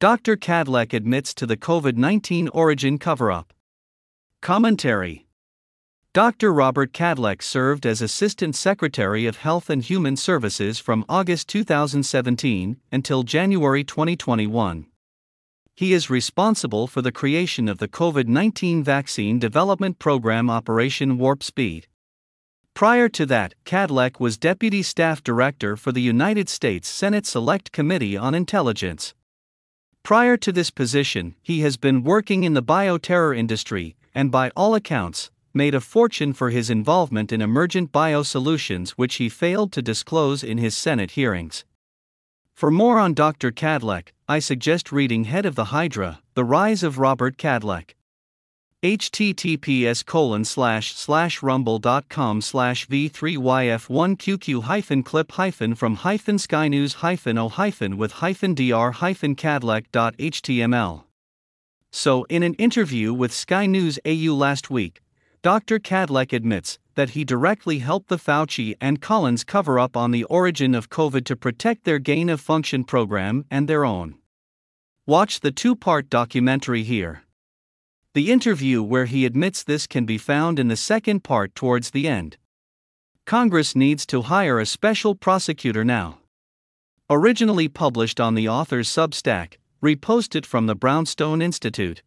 Dr. Kadlec admits to the COVID 19 origin cover up. Commentary Dr. Robert Kadlec served as Assistant Secretary of Health and Human Services from August 2017 until January 2021. He is responsible for the creation of the COVID 19 vaccine development program Operation Warp Speed. Prior to that, Kadlec was Deputy Staff Director for the United States Senate Select Committee on Intelligence. Prior to this position, he has been working in the bioterror industry, and by all accounts, made a fortune for his involvement in emergent biosolutions which he failed to disclose in his Senate hearings. For more on Dr. Kadlec, I suggest reading Head of the Hydra The Rise of Robert Kadlec. Https colon slash slash rumble.com slash v3yf1qq hyphen clip hyphen from hyphen skynews hyphen o hyphen with hyphen dr hyphen kadlec.html. So, in an interview with Sky News AU last week, Dr. Kadlec admits that he directly helped the Fauci and Collins cover up on the origin of COVID to protect their gain of function program and their own. Watch the two part documentary here. The interview where he admits this can be found in the second part towards the end. Congress needs to hire a special prosecutor now. Originally published on the author's Substack, reposted from the Brownstone Institute.